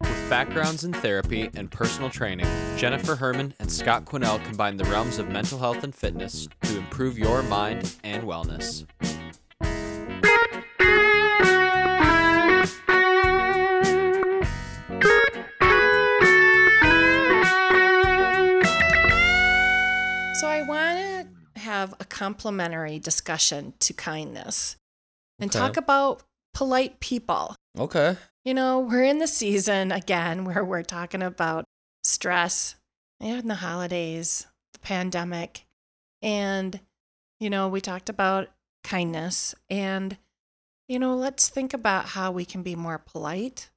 With backgrounds in therapy and personal training, Jennifer Herman and Scott Quinnell combine the realms of mental health and fitness to improve your mind and wellness. So I want to have a complimentary discussion to kindness and Okay. talk about polite people. Okay. You know, we're in the season again where we're talking about stress and the holidays, the pandemic, and you know, we talked about kindness and you know, let's think about how we can be more polite.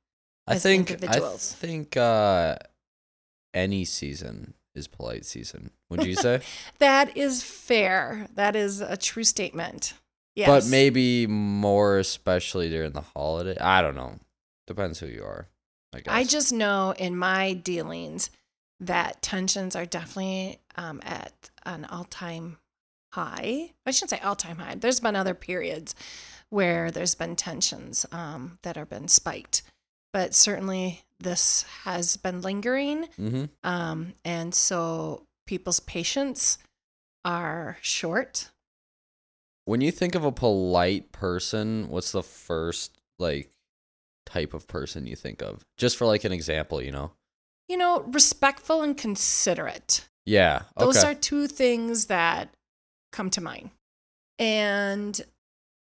I think. I think uh any season is polite season. Would you say? That is fair. That is a true statement. Yes. But maybe more especially during the holiday. I don't know. Depends who you are. I guess. I just know in my dealings that tensions are definitely um, at an all time high. I shouldn't say all time high. There's been other periods where there's been tensions um, that have been spiked, but certainly this has been lingering. Mm-hmm. Um, and so people's patience are short. When you think of a polite person, what's the first like type of person you think of? Just for like an example, you know? You know, respectful and considerate. Yeah. Okay. Those are two things that come to mind. And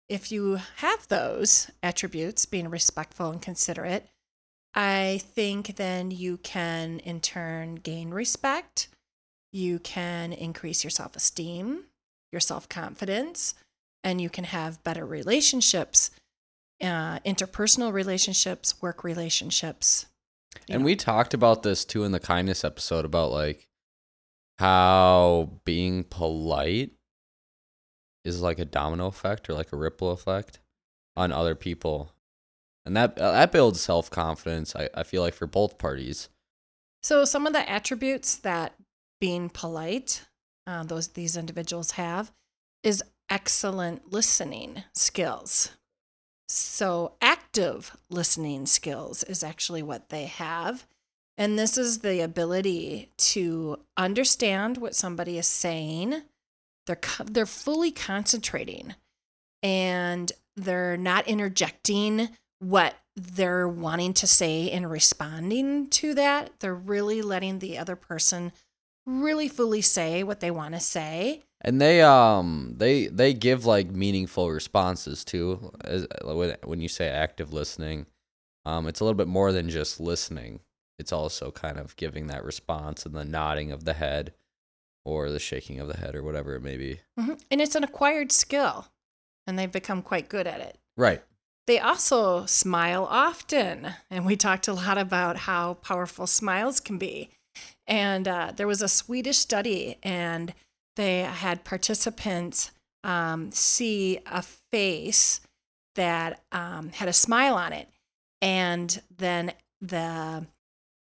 if you have those attributes, being respectful and considerate, I think then you can in turn gain respect. You can increase your self esteem, your self confidence, and you can have better relationships, uh, interpersonal relationships, work relationships. And know. we talked about this too in the kindness episode about like how being polite is like a domino effect or like a ripple effect on other people. And that uh, that builds self-confidence I, I feel like for both parties. So some of the attributes that being polite, uh, those these individuals have, is excellent listening skills. So active listening skills is actually what they have, and this is the ability to understand what somebody is saying. They're co- they're fully concentrating, and they're not interjecting what they're wanting to say and responding to that. They're really letting the other person really fully say what they want to say. And they um they they give like meaningful responses too. As, when when you say active listening, um it's a little bit more than just listening. It's also kind of giving that response and the nodding of the head or the shaking of the head or whatever it may be. Mhm. And it's an acquired skill, and they've become quite good at it. Right. They also smile often, and we talked a lot about how powerful smiles can be. And uh, there was a Swedish study, and they had participants um, see a face that um, had a smile on it. And then the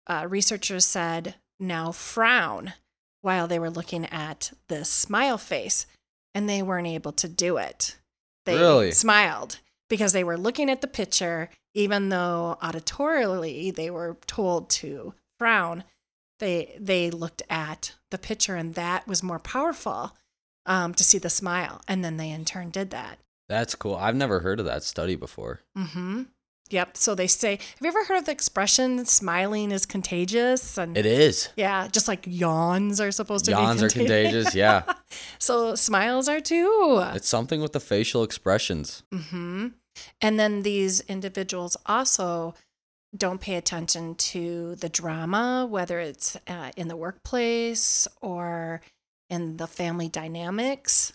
uh, researchers said, now frown while they were looking at this smile face. And they weren't able to do it. They Really? smiled because they were looking at the picture, even though auditorially they were told to frown. They they looked at the picture, and that was more powerful um, to see the smile. And then they in turn did that. That's cool. I've never heard of that study before. Mm-hmm. Yep. So they say, have you ever heard of the expression "smiling is contagious"? And It is. yeah, just like yawns are supposed to be. Yawns are contagious, yeah. so smiles are too. It's something with the facial expressions. mm-hmm And then these individuals also don't pay attention to the drama, whether it's uh, in the workplace or in the family dynamics.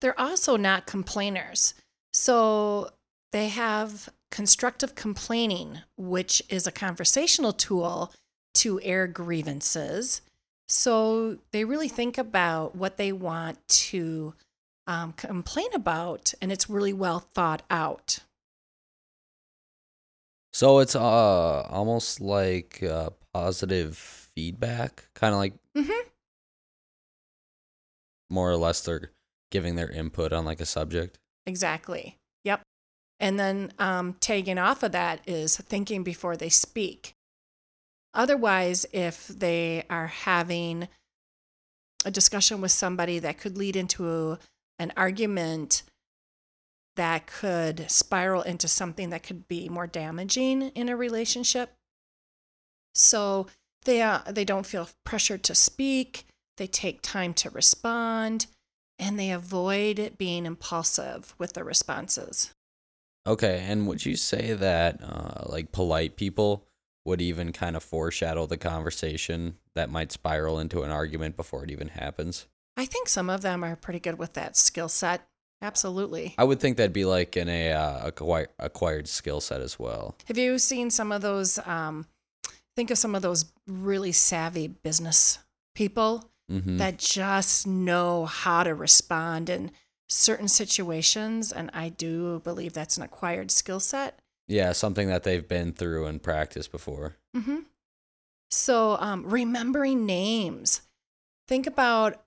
They're also not complainers. So they have constructive complaining, which is a conversational tool to air grievances. So they really think about what they want to um, complain about, and it's really well thought out. So it's uh almost like uh, positive feedback, kind of like Mm-hmm. more or less they're giving their input on like a subject. Exactly. Yep. And then um, tagging off of that is thinking before they speak. Otherwise, if they are having a discussion with somebody that could lead into an argument that could spiral into something that could be more damaging in a relationship. So they uh, they don't feel pressured to speak. They take time to respond, and they avoid being impulsive with their responses. Okay, and would you say that uh, like polite people would even kind of foreshadow the conversation that might spiral into an argument before it even happens? I think some of them are pretty good with that skill set. Absolutely. I would think that'd be like in a uh, acquired, acquired skill set as well. Have you seen some of those? Um, think of some of those really savvy business people Mm-hmm. that just know how to respond in certain situations. And I do believe that's an acquired skill set. yeah, something that they've been through and practiced before. hmm So, um, remembering names. Think about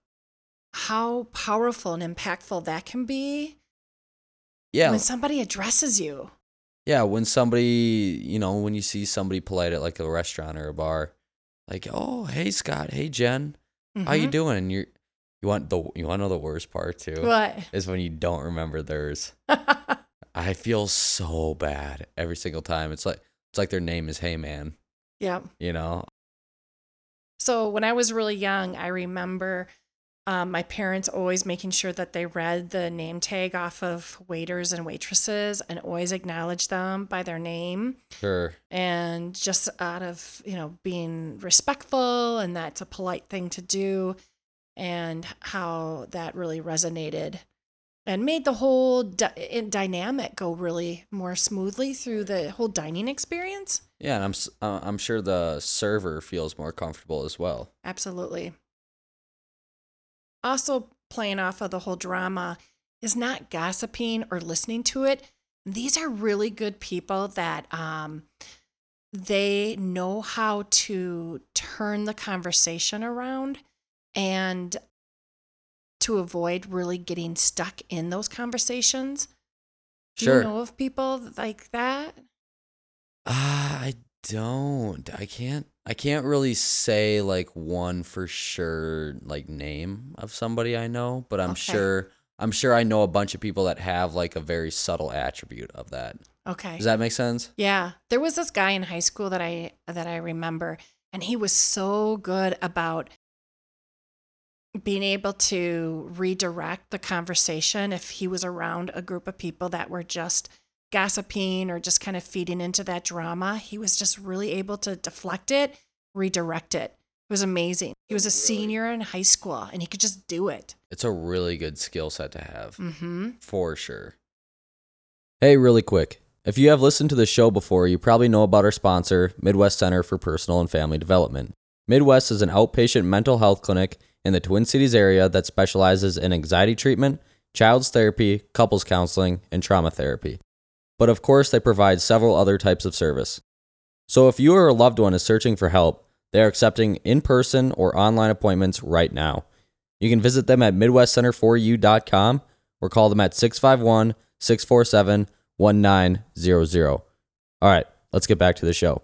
how powerful and impactful that can be Yeah, when somebody addresses you. yeah. When somebody, you know, when you see somebody polite at like a restaurant or a bar, like, oh, hey Scott, hey Jen, how you Mhm. doing? You're, you want the, you want to know the worst part too What? is when you don't remember theirs. I feel so bad every single time. It's like it's like their name is Hey Man. yeah. You know? So when I was really young, I remember um, my parents always making sure that they read the name tag off of waiters and waitresses and always acknowledge them by their name. Sure. And just out of, you know, being respectful and that's a polite thing to do and how that really resonated and made the whole in- dynamic go really more smoothly through the whole dining experience. Yeah, and I'm uh, I'm sure the server feels more comfortable as well. Absolutely. Also, playing off of the whole drama is not gossiping or listening to it. These are really good people that um, they know how to turn the conversation around and to avoid really getting stuck in those conversations. Do Sure. you know of people like that? Ah, I don't. I can't. I can't really say like one for sure like name of somebody I know, but I'm Okay. sure. I'm sure I know a bunch of people that have like a very subtle attribute of that. Okay. Does that make sense? Yeah, there was this guy in high school that I that I remember, and he was so good about being able to redirect the conversation if he was around a group of people that were just gossiping or just kind of feeding into that drama. He was just really able to deflect it, redirect it. It was amazing. He was a senior in high school, and he could just do it. It's a really good skill set to have. Mm-hmm. For sure. Hey, really quick. If you have listened to the show before, you probably know about our sponsor, Midwest Center for Personal and Family Development. Midwest is an outpatient mental health clinic in the Twin Cities area that specializes in anxiety treatment, child's therapy, couples counseling, and trauma therapy. But of course, they provide several other types of service. So if you or a loved one is searching for help, they are accepting in person or online appointments right now. You can visit them at MidwestCenter4U.com or call them at 651 647 1900. All right, let's get back to the show.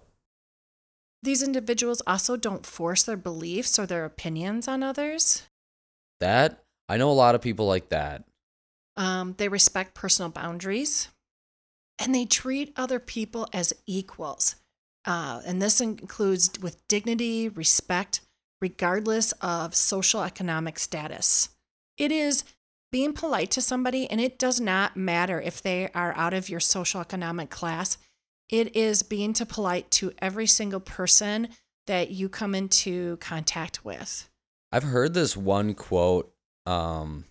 These individuals also don't force their beliefs or their opinions on others. That, I know a lot of people like that. Um, they respect personal boundaries and they treat other people as equals. Uh, and this includes with dignity, respect, regardless of social economic status. It is being polite to somebody, and it does not matter if they are out of your social economic class. It is being to polite to every single person that you come into contact with. I've heard this one quote. Um,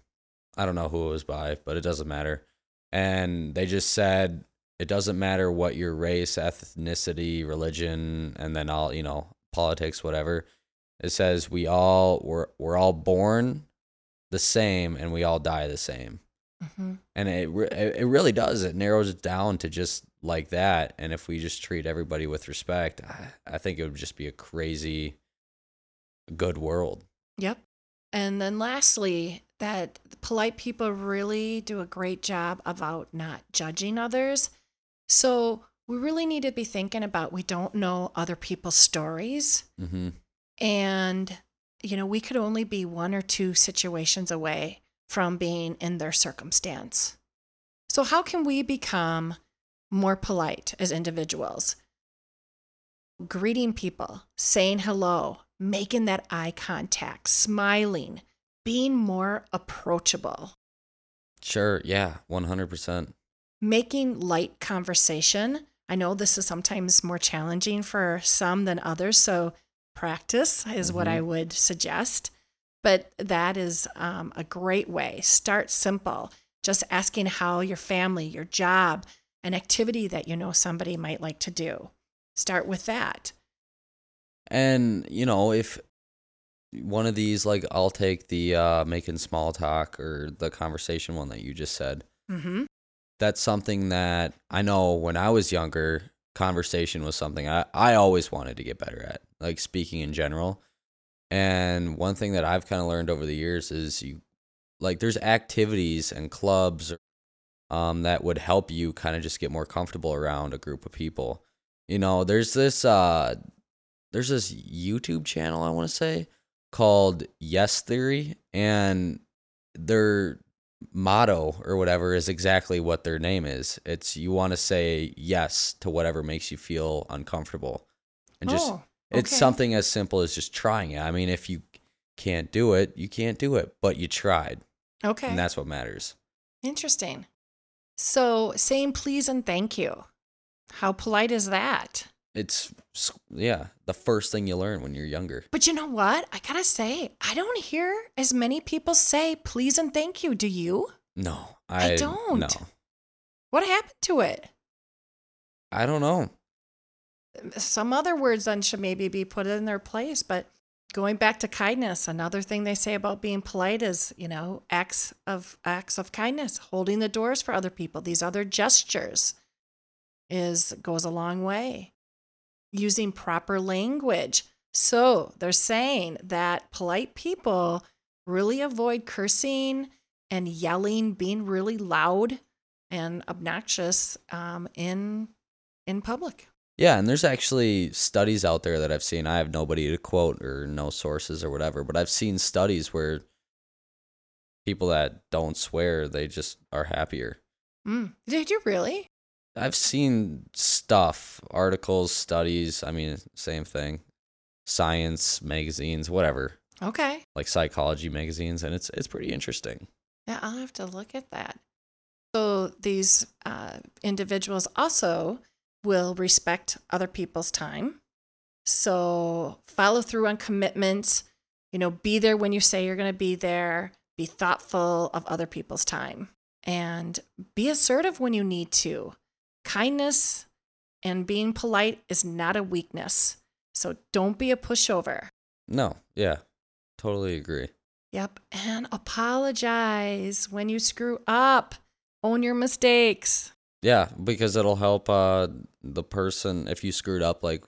I don't know who it was by, but it doesn't matter. And they just said it doesn't matter what your race, ethnicity, religion, and then all you know, politics, whatever. It says we all we're we're all born the same and we all die the same. Mhm. and it it it really does it narrows it down to just like that and if we just treat everybody with respect I, I think it would just be a crazy good world Yep. And then lastly, that polite people really do a great job about not judging others. So we really need to be thinking about we don't know other people's stories. Mm-hmm. And, you know, we could only be one or two situations away from being in their circumstance. So, how can we become more polite as individuals? Greeting people, saying hello, making that eye contact, smiling, being more approachable, Sure. Yeah. One hundred percent. Making light conversation. I know this is sometimes more challenging for some than others, so practice is what I would suggest. But that is um, a great way. Start simple, just asking how your family, your job, an activity that you know somebody might like to do. Start with that. And you know, if one of these, like, I'll take the uh, making small talk or the conversation one that you just said. Mm-hmm. That's something that I know when I was younger, conversation was something I, I always wanted to get better at, like speaking in general. And one thing that I've kind of learned over the years is you, like, there's activities and clubs um, that would help you kind of just get more comfortable around a group of people. You know, there's this uh, there's this YouTube channel I want to say called Yes Theory, and their motto or whatever is exactly what their name is. It's you want to say yes to whatever makes you feel uncomfortable, and just oh, it's something as simple as just trying it. I mean, if you can't do it, you can't do it, but you tried, Okay. and that's what matters. Interesting. So saying please and thank you. How polite is that? It's yeah, the first thing you learn when you're younger. But you know what? I gotta say, I don't hear as many people say please and thank you. Do you? No, I I, don't. No, What happened to it? I don't know. Some other words then should maybe be put in their place. But going back to kindness, another thing they say about being polite is, you know, acts of acts of kindness, holding the doors for other people. These other gestures is goes a long way. Using proper language. So they're saying that polite people really avoid cursing and yelling, being really loud and obnoxious um, in in public. Yeah, and there's actually studies out there that I've seen. I have nobody to quote or no sources or whatever, but I've seen studies where people that don't swear, they just are happier. Mm. Did you really? I've seen stuff, articles, studies, I mean, same thing. Science magazines, whatever, Okay. like psychology magazines, and it's it's pretty interesting. Yeah, I'll have to look at that. So these uh, individuals also will respect other people's time. So follow through on commitments. You know, be there when you say you're going to be there. Be thoughtful of other people's time and be assertive when you need to. Kindness and being polite is not a weakness. So don't be a pushover. No, yeah. Totally agree. Yep. And apologize when you screw up. Own your mistakes. Yeah, because it'll help uh the person if you screwed up like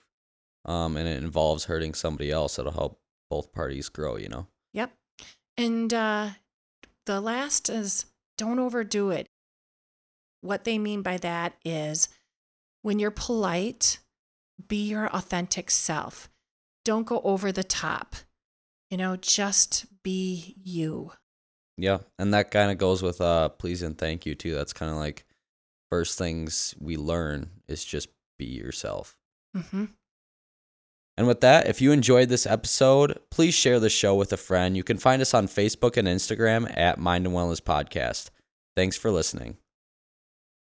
um and it involves hurting somebody else, it'll help both parties grow, you know. Yep. And uh, the last is don't overdo it. What they mean by that is when you're polite, be your authentic self. Don't go over the top. You know, just be you. Yeah, and that kind of goes with uh please and thank you too. That's kind of like first things we learn is just be yourself. Mm-hmm. And with that, if you enjoyed this episode, please share the show with a friend. You can find us on Facebook and Instagram at Mind and Wellness Podcast. Thanks for listening.